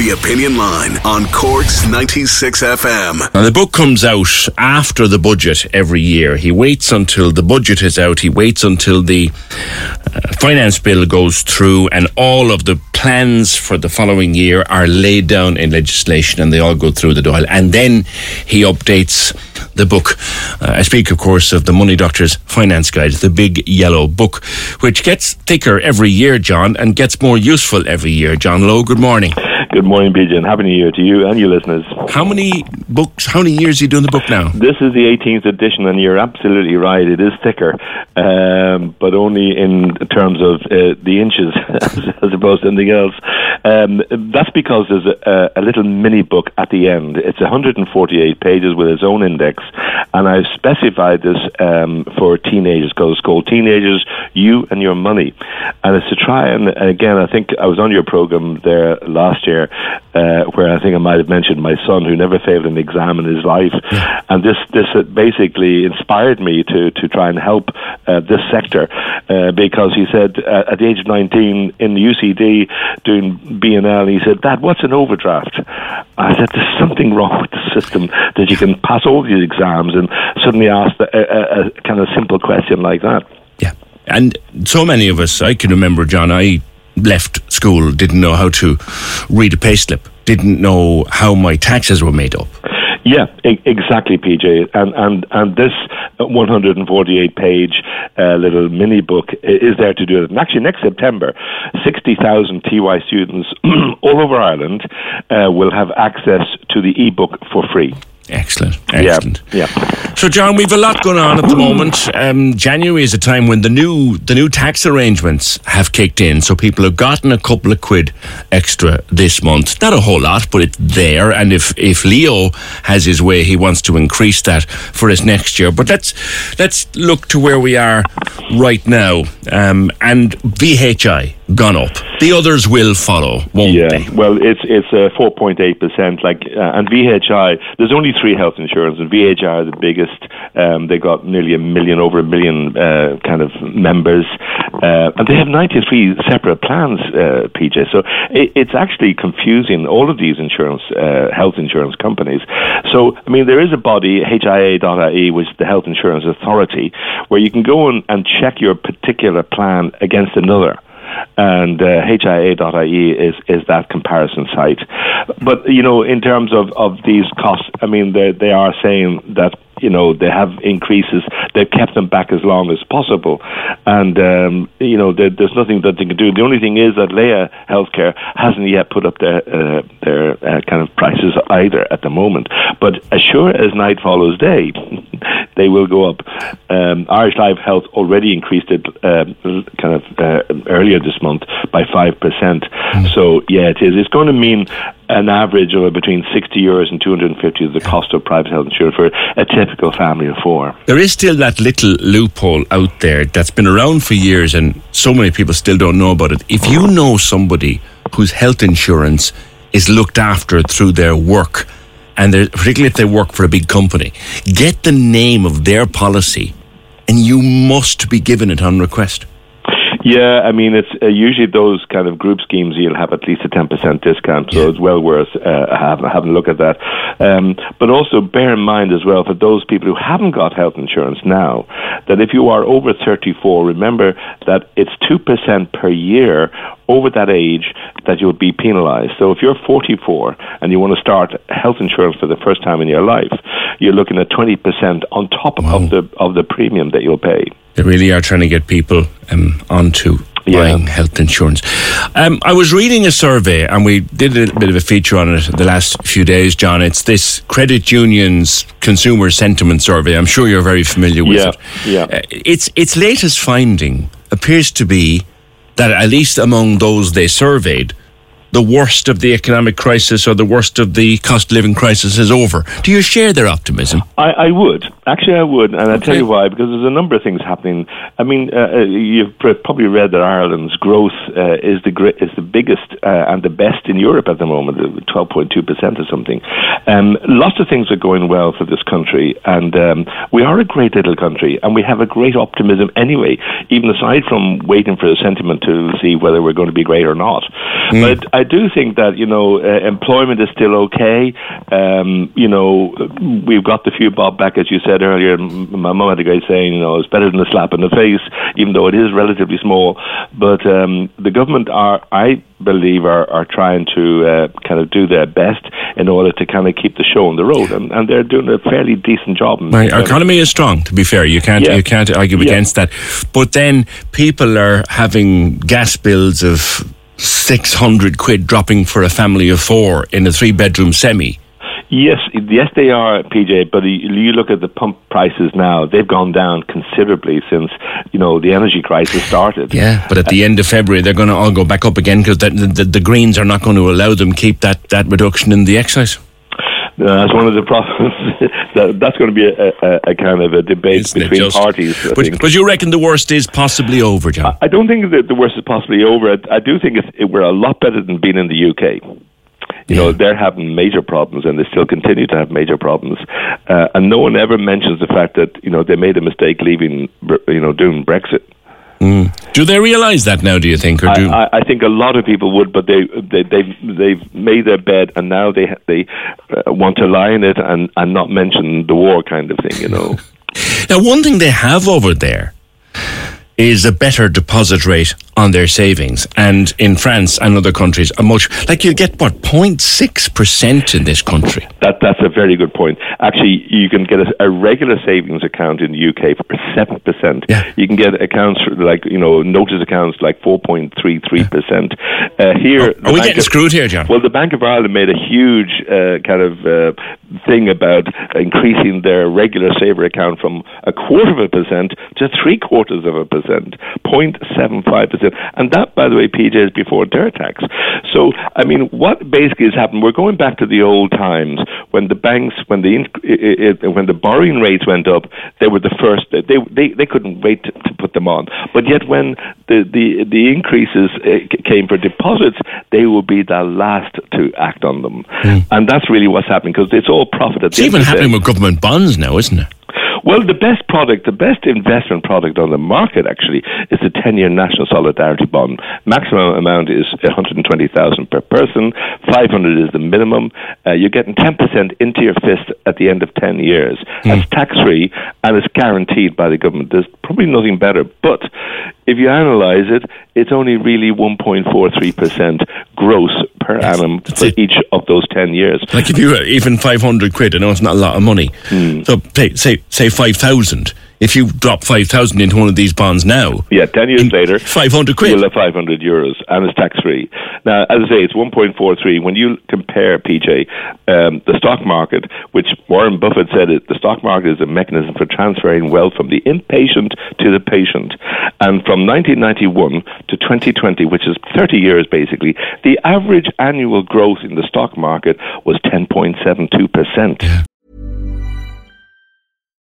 The Opinion Line on Cork's 96 FM. Now, the book comes out after the budget every year. He waits until the budget is out. He waits until the uh, finance bill goes through and all of the plans for the following year are laid down in legislation and they all go through the Dáil. And then he updates the book. Uh, I speak, of course, of the Money Doctor's Finance Guide, the big yellow book, which gets thicker every year, John, and gets more useful every year. John Lowe, good morning. Good morning, PJ, and Happy New Year to you and your listeners. How many books, how many years are you doing the book now? This is the 18th edition, and you're absolutely right. It is thicker, um, but only in terms of uh, the inches as opposed to anything else. Um, that's because there's a, a, little mini book at the end. It's 148 pages with its own index, and I've specified this um, for teenagers because it's called Teenagers, You and Your Money. And it's to try and, again, I think I was on your program there last year uh, where I think I might have mentioned my son who never failed an exam in his life. And this, this basically inspired me to, to try and help uh, this sector uh, because he said uh, at the age of 19 in the UCD doing B&L, he said, Dad, what's an overdraft? I said, there's something wrong with the system that you can pass all these exams and suddenly ask a, a, a kind of simple question like that. Yeah. And so many of us, I can remember, John, I left school, didn't know how to read a payslip, didn't know how my taxes were made up. Yeah, exactly, PJ. And and and this 148 page uh, little mini book is there to do it. And actually, next September, 60,000 TY students all over Ireland uh, will have access to the e-book for free. Excellent, excellent. Yeah, yeah. So, John, we've a lot going on at the moment. Um, January is a time when the new the new tax arrangements have kicked in, so people have gotten a couple of quid extra this month. Not a whole lot, but it's there. And if if Leo has his way, he wants to increase that for us next year. But let's let's look to where we are right now. Um, and VHI gone up. The others will follow, won't yeah. they? Well, it's it's uh, 4.8 percent. Like, uh, and VHI, there's only three health insurance, and VHI are the biggest. Um, they got nearly a million, over a million uh, kind of members, uh, and they have 93 separate plans, uh, PJ. So it, it's actually confusing all of these insurance, uh, health insurance companies. So I mean, there is a body, HIA.ie, which is the Health Insurance Authority, where you can go and check your particular plan against another and uh, HIA.ie is, is that comparison site. But, you know, in terms of, of these costs, I mean, they, they are saying that you know they have increases. They've kept them back as long as possible, and um, you know there, there's nothing that they can do. The only thing is that Laya Healthcare hasn't yet put up their uh, their uh, kind of prices either at the moment. But as sure as night follows day, they will go up. Um, Irish Life Health already increased it um, kind of uh, earlier this month by five percent. So yeah, it is. It's going to mean an average of between 60 euros and 250 is the cost of private health insurance for a typical family of four. There is still that little loophole out there that's been around for years, and so many people still don't know about it. If you know somebody whose health insurance is looked after through their work, and particularly if they work for a big company, get the name of their policy, and you must be given it on request. Yeah, I mean, it's uh, usually those kind of group schemes you'll have at least a 10% discount, so yeah. it's well worth uh, having, having a look at that. Um, but also bear in mind as well for those people who haven't got health insurance now, that if you are over 34, remember that it's 2% per year over that age that you'll be penalised. So if you're 44 and you want to start health insurance for the first time in your life, you're looking at 20% on top wow. of the of the premium that you'll pay. They really are trying to get people um, onto buying yeah. health insurance. Um, I was reading a survey, and we did a bit of a feature on it the last few days, John. It's this credit unions consumer sentiment survey. I'm sure you're very familiar with yeah. it. Yeah. Uh, its its latest finding appears to be that at least among those they surveyed, the worst of the economic crisis or the worst of the cost of living crisis is over. Do you share their optimism? I, I would. Actually, I would. And I'll tell you why, because there's a number of things happening. I mean, uh, uh you've probably read that Ireland's growth uh, is, the gr- is the biggest uh, and the best in Europe at the moment, 12.2% uh, or something. Um, lots of things are going well for this country. And um, we are a great little country, and we have a great optimism anyway, even aside from waiting for the sentiment to see whether we're going to be great or not. Mm. But I do think that you know uh, employment is still okay. Um, you know, we've got the few bob back as you said earlier. My mum had a great saying, you know, it's better than a slap in the face, even though it is relatively small. But um, the government are, I believe, are, are trying to uh, kind of do their best in order to kind of keep the show on the road, and, and they're doing a fairly decent job. Right. Our economy is strong. To be fair, you can't yeah. you can't argue yeah. against that. But then people are having gas bills of 600 quid dropping for a family of four in a three bedroom semi. Yes, yes, they are, PJ. But you look at the pump prices now; they've gone down considerably since you know the energy crisis started. Yeah, but at the end of February, they're going to all go back up again because the, the, the Greens are not going to allow them keep that that reduction in the excise. Uh, that's one of the problems. that, that's going to be a, a, a, kind of a debate Isn't between parties. But, but, you reckon the worst is possibly over, John? I, I don't think that the worst is possibly over. I, I do think it, we're a lot better than being in the UK. You yeah. know, they're having major problems and they still continue to have major problems. Uh, and no one ever mentions the fact that, you know, they made a mistake leaving, you know, doing Brexit. Mm. Do they realise that now? Do you think, or do I, I, think a lot of people would, but they they they've, they've made their bed and now they they uh, want to lie in it and and not mention the war kind of thing. You know. now, one thing they have over there is a better deposit rate on their savings. And in France and other countries, a much like you get what 0.6 percent in this country. That that's a very good point. Actually, you can get a, a regular savings account in the UK for seven percent. Yeah. You can get accounts like you know notice accounts like 4.33 percent. Uh, here, oh, are we getting of, screwed here, John? Well, the Bank of Ireland made a huge uh, kind of uh, thing about increasing their regular saver account from a quarter of a percent to three quarters of a percent, 0.75 percent. And that, by the way, PJ, is before their tax. So, I mean, what basically has happened, we're going back to the old times when the banks, when the, it, it, when the borrowing rates went up, they were the first, they, they, they couldn't wait to, to put them on. But yet when the, the, the increases uh, came for deposits, they will be the last to act on them. Mm. And that's really what's happening because it's all profit It's even happening with government bonds now, isn't it? Well, the best product, the best investment product on the market actually is the 10-year National Solidarity Bond. Maximum amount is 120,000 per person. 500 is the minimum. Uh, you're getting 10% into your fist at the end of 10 years. Mm. That's tax-free and it's guaranteed by the government. There's probably nothing better. But if you analyze it, it's only really 1.43% gross per annum for it. each of those 10 years. Like if you even 500 quid, I know it's not a lot of money. Mm. So say, say, say 5,000 if you drop 5,000 into one of these bonds now. Yeah, 10 years later. 500 quid. You'll have 500 euros and it's tax free. Now, as I say, it's 1.43. When you compare, PJ, um, the stock market, which Warren Buffett said it, the stock market is a mechanism for transferring wealth from the impatient to the patient. And from 1991 to 2020, which is 30 years basically, the average annual growth in the stock market was 10.72%. Yeah.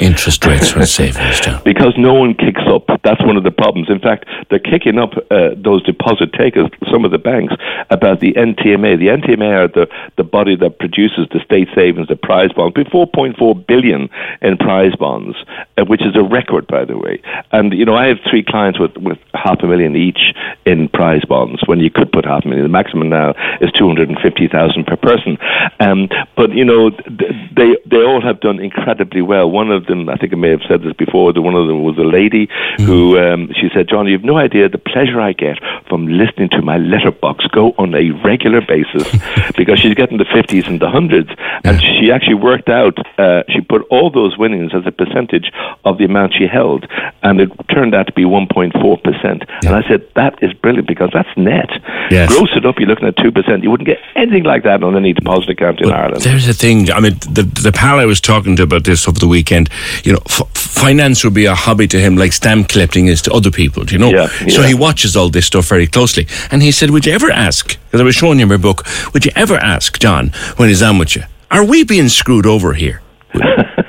interest rates for savings, John? because no one kicks up. That's one of the problems. In fact, they're kicking up uh, those deposit takers, some of the banks, about the NTMA. The NTMA are the, the body that produces the state savings, the prize bonds. 4.4 billion in prize bonds, uh, which is a record, by the way. And you know, I have three clients with, with half a million each in prize bonds. When you could put half a million, the maximum now is 250,000 per person. Um, but you know, they they all have done incredibly well. One of them, I think I may have said this before. The one of them was a lady who um, she said, "John, you have no idea the pleasure I get from listening to my letterbox go on a regular basis because she's getting the fifties and the hundreds, and she actually worked out. Uh, she put all those winnings as a percentage of the amount she held, and it turned out to be 1.4 percent. And I said that is brilliant because that's net. Yes. Gross it up, you're looking at two percent. You wouldn't get anything like that on any deposit account in Ireland. There's a thing. I mean, the the pal I was talking to about this over the weekend. You know, f- finance would be a hobby to him, like stamp collecting is to other people. Do you know? Yeah, So he watches all this stuff very closely, and he said, "Would you ever ask?" Because I was showing him my book. Would you ever ask John when he's on with you? Are we being screwed over here?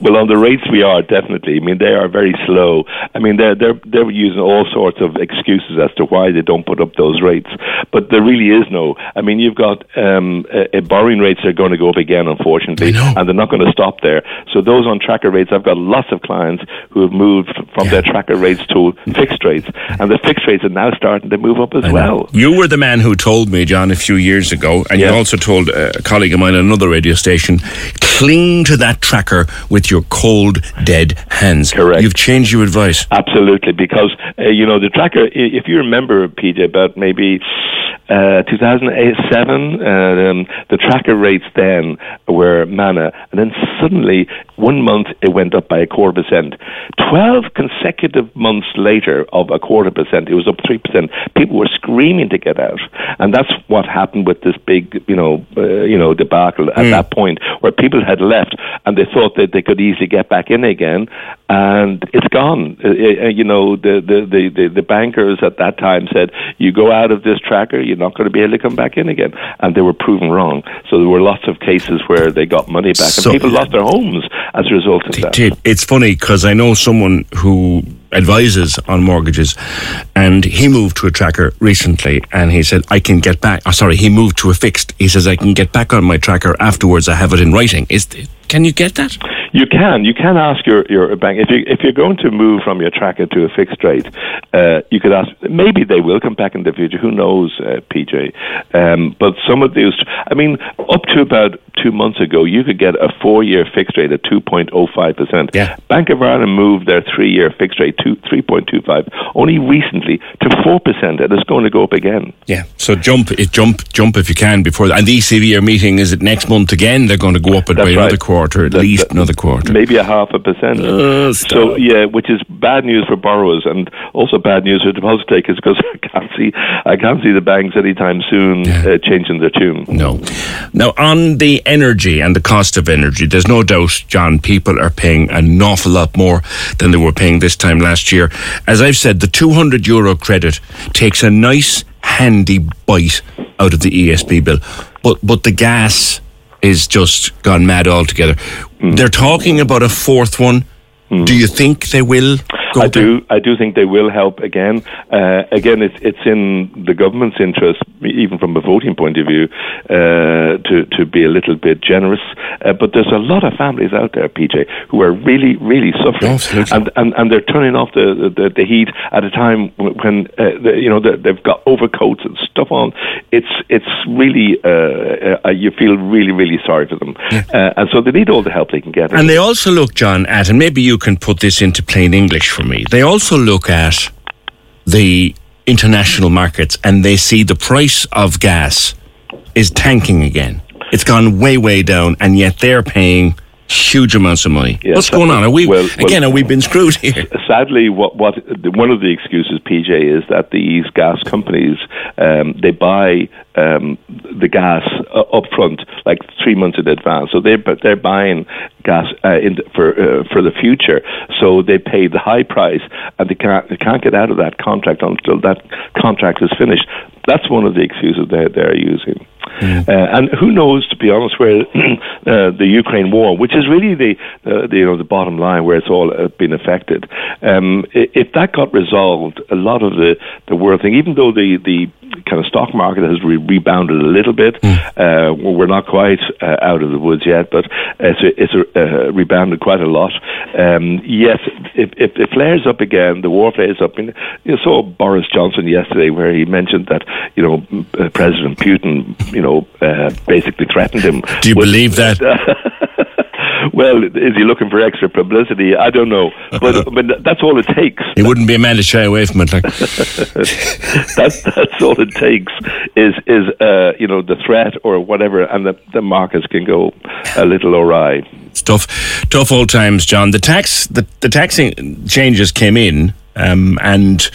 Well, on the rates we are definitely. I mean, they are very slow. I mean, they're they're they're using all sorts of excuses as to why they don't put up those rates. But there really is no. I mean, you've got um, uh, uh, borrowing rates are going to go up again, unfortunately, and they're not going to stop there. So those on tracker rates, I've got lots of clients who have moved from their tracker rates to fixed rates, and the fixed rates are now starting to move up as well. You were the man who told me, John, a few years ago, and you also told a colleague of mine on another radio station, cling to that tracker with your cold, dead hands. Correct. You've changed your advice. Absolutely, because uh, you know the tracker. If you remember, PJ, about maybe uh, 2007, uh, um, the tracker rates then were manna, and then suddenly one month it went up by a quarter percent. Twelve consecutive months later, of a quarter percent, it was up three percent. People were screaming to get out, and that's what happened with this big, you know, uh, you know, debacle at that point, where people had left and they thought that they could easily get back in again, and it's gone. Uh, uh, you know, the, the the the the bankers at that time said, "You go out of this tracker, you're not going to be able to come back in again," and they were proven wrong. So there were lots of cases where they got money back, So- and people lost their homes as a result of that. It's funny because I know someone who advises on mortgages, and he moved to a tracker recently, and he said, "I can get back." Oh, sorry, he moved to a fixed. He says, "I can get back on my tracker afterwards. I have it in writing." Is can you get that? You can. You can ask your, your bank if you if you're going to move from your tracker to a fixed rate. Uh, you could ask. Maybe they will come back in the future. Who knows, uh, PJ? Um, but some of these. I mean, up to about two months ago, you could get a four-year fixed rate at two point oh five percent. Yeah. Bank of Ireland moved their three-year fixed rate to three point two five only recently to four percent, and it's going to go up again. Yeah. So jump, it jump, jump if you can before. That. And the ECB are meeting. Is it next month again? They're going to go up it by That's another right. Quarter, at That- least that- another quarter. Maybe a half a percent. Oh, so yeah, which is bad news for borrowers and also bad news for deposit takers because I can't see I can't see the banks anytime soon uh, changing their tune. No. Now, on the energy and the cost of energy, there's no doubt, John, people are paying an awful lot more than they were paying this time last year. As I've said, the 200 euro credit takes a nice, handy bite out of the ESB bill, but but the gas is just gone mad altogether. Hmm. They're talking about a fourth one. Do you think they will? Go I there? do. I do think they will help again. Uh, again, it's it's in the government's interest, even from a voting point of view, uh, to to be a little bit generous. Uh, but there's a lot of families out there, PJ, who are really, really suffering, Absolutely. and, and and they're turning off the the, the heat at a time when uh, the, you know the, they've got overcoats and stuff on. It's it's really uh, uh, you feel really, really sorry for them, uh, and so they need all the help they can get. And they also look, John, at, and maybe you can put this into plain English for They also look at the international markets and they see the price of gas is tanking again. It's gone way, way down, and yet they're paying huge amounts of money. What's going on? Are we well- again? well- Are we been screwed here? sadly, what what the, one of the excuses, PJ, is that these gas companies um, they buy um, the gas uh, up front, like three months in advance. So they but they're buying gas uh, in for uh, for the future. So they pay the high price, and they can't they can't get out of that contract until that contract is finished. That's one of the excuses they they're using. Uh, and who knows, to be honest, where uh, the Ukraine war, which is really the, uh, the you know the bottom line where it's all uh, been affected, um, if that got resolved, a lot of the the world thing, even though the the kind of stock market has re- rebounded a little bit, uh, we're not quite uh, out of the woods yet, but it's a, it's a, uh, rebounded quite a lot. Um, yes, if, if it flares up again, the war flares up. And you saw Boris Johnson yesterday, where he mentioned that you know uh, President Putin, you know, uh, basically threatened him. Do you with- believe that? well, is he looking for extra publicity? I don't know, but but that's all it takes. He wouldn't be a man to shy away from it. Like, that's that's all it takes is is uh, you know the threat or whatever, and the the markets can go a little awry. it's tough, tough old times, John. The tax, the, the taxing changes came in. Um, and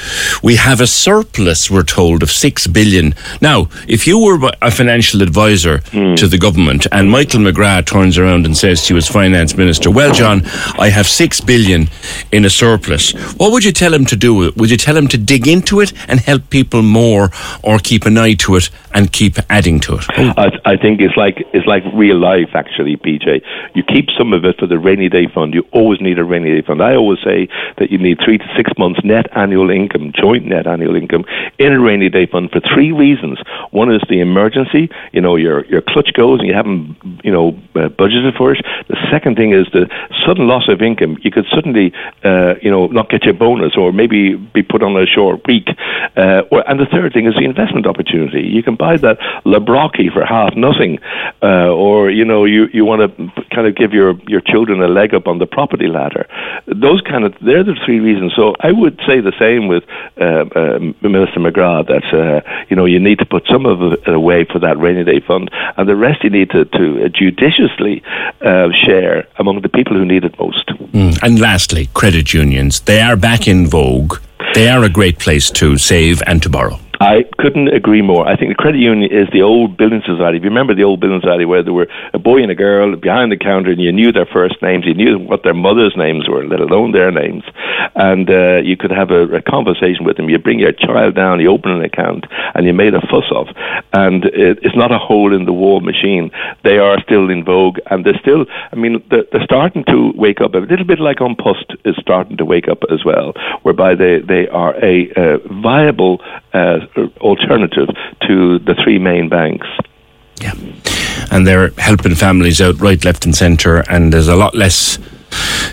we have a surplus, we're told, of six billion. Now, if you were a financial advisor to the government and Michael McGrath turns around and says to you as finance minister, Well, John, I have six billion in a surplus, what would you tell him to do? Would you tell him to dig into it and help people more or keep an eye to it and keep adding to it? Oh, I, I think it's like it's like real life, actually, PJ. You keep some of it for the rainy day fund. You always need a rainy day fund. I always say that you need three to six months net annual income, joint net annual income, in a rainy day fund for three reasons. One is the emergency. You know, your your clutch goes and you haven't you know uh, budgeted for it. The second thing is the sudden loss of income. You could suddenly uh, you know not get your bonus or maybe be put on a short week. Uh, or, and the third thing is the investment opportunity. You can buy that Labrocky for half nothing, uh, or you know you you want to kind of give your your children a leg up on the property ladder. Those kind of they're the three reasons. So I would say the same with uh, uh, Minister McGrath that uh, you know you need to put some of it away for that rainy day fund, and the rest you need to, to judiciously uh, share among the people who need it most. Mm. And lastly, credit unions. They are back in vogue. They are a great place to save and to borrow. I couldn't agree more. I think the credit union is the old building society. If you remember the old building society where there were a boy and a girl behind the counter and you knew their first names, you knew what their mother's names were, let alone their names. And uh, you could have a, a conversation with them. You bring your child down, you open an account, and you made a fuss of. And it, it's not a hole in the wall machine. They are still in vogue and they're still, I mean, they're, they're starting to wake up. A little bit like An Post is starting to wake up as well, whereby they, they are a uh, viable uh, Uh, alternative to the three main banks. Yeah. And they're helping families out right, left, and centre. And there's a lot less.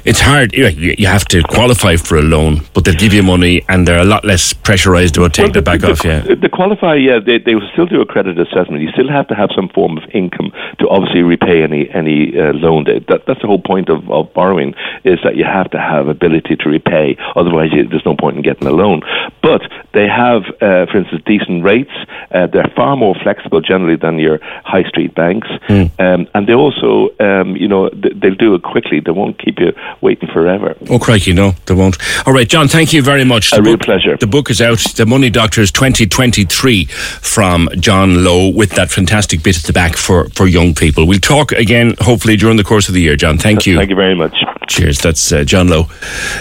It's hard. You you have to qualify for a loan, but they'll give you money, and they're a lot less pressurised about taking Well, it back the, off you. The, the qualify, yeah, they, they will still do a credit assessment. You still have to have some form of income to obviously repay any any uh, loan. That, that that's the whole point of, of borrowing is that you have to have ability to repay. Otherwise, you, there's no point in getting a loan. But they have, uh, for instance, decent rates. Uh, they're far more flexible generally than your high street banks, um, and they also, um, you know, th- they'll do it quickly. They won't keep you waiting forever. Oh, crikey, no, they won't. All right, John, thank you very much. A The real book- pleasure. The book is out, The Money Doctors 2023 from John Lowe, with that fantastic bit at the back for, for young people. We'll talk again, hopefully, during the course of the year, John. Thank you. Thank you very much. Cheers. That's uh, John Lowe.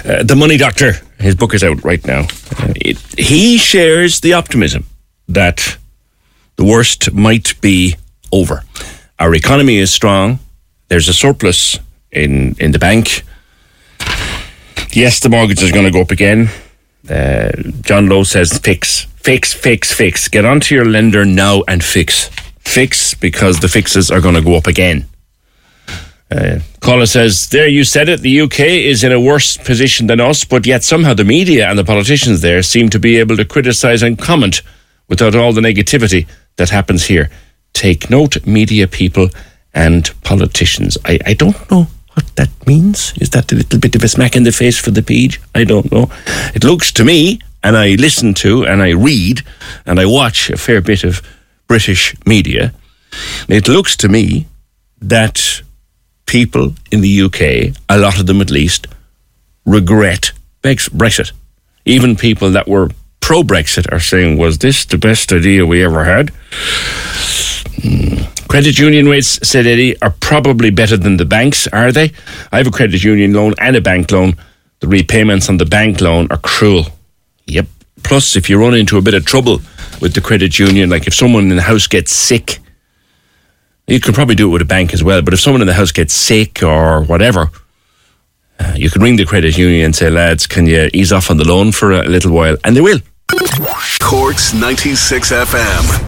Uh, the Money Doctor. His book is out right now. Uh, it, he shares the optimism. that the worst might be over. Our economy is strong. There's a surplus in, in the bank. Yes, the mortgage is going to go up again. Uh, John Lowe says fix, fix, fix, fix. Get onto your lender now and fix. Fix because the fixes are going to go up again. Uh, Caller says, There you said it. The UK is in a worse position than us, but yet somehow the media and the politicians there seem to be able to criticise and comment without all the negativity that happens here. Take note, media people and politicians. I, I don't know what that means. Is that a little bit of a smack in the face for the page? I don't know. It looks to me, and I listen to, and I read, and I watch a fair bit of British media. It looks to me that people in the UK, a lot of them at least, regret Brexit. Even people that were pro Brexit are saying, was this the best idea we ever had? Mm. Credit union rates, said Eddie, are probably better than the banks, are they? I have a credit union loan and a bank loan. The repayments on the bank loan are cruel. Yep. Plus, if you run into a bit of trouble with the credit union, like if someone in the house gets sick, you could probably do it with a bank as well. But if someone in the house gets sick or whatever, uh, you could ring the credit union and say, lads, can you ease off on the loan for a little while? And they will. Corks 96 FM.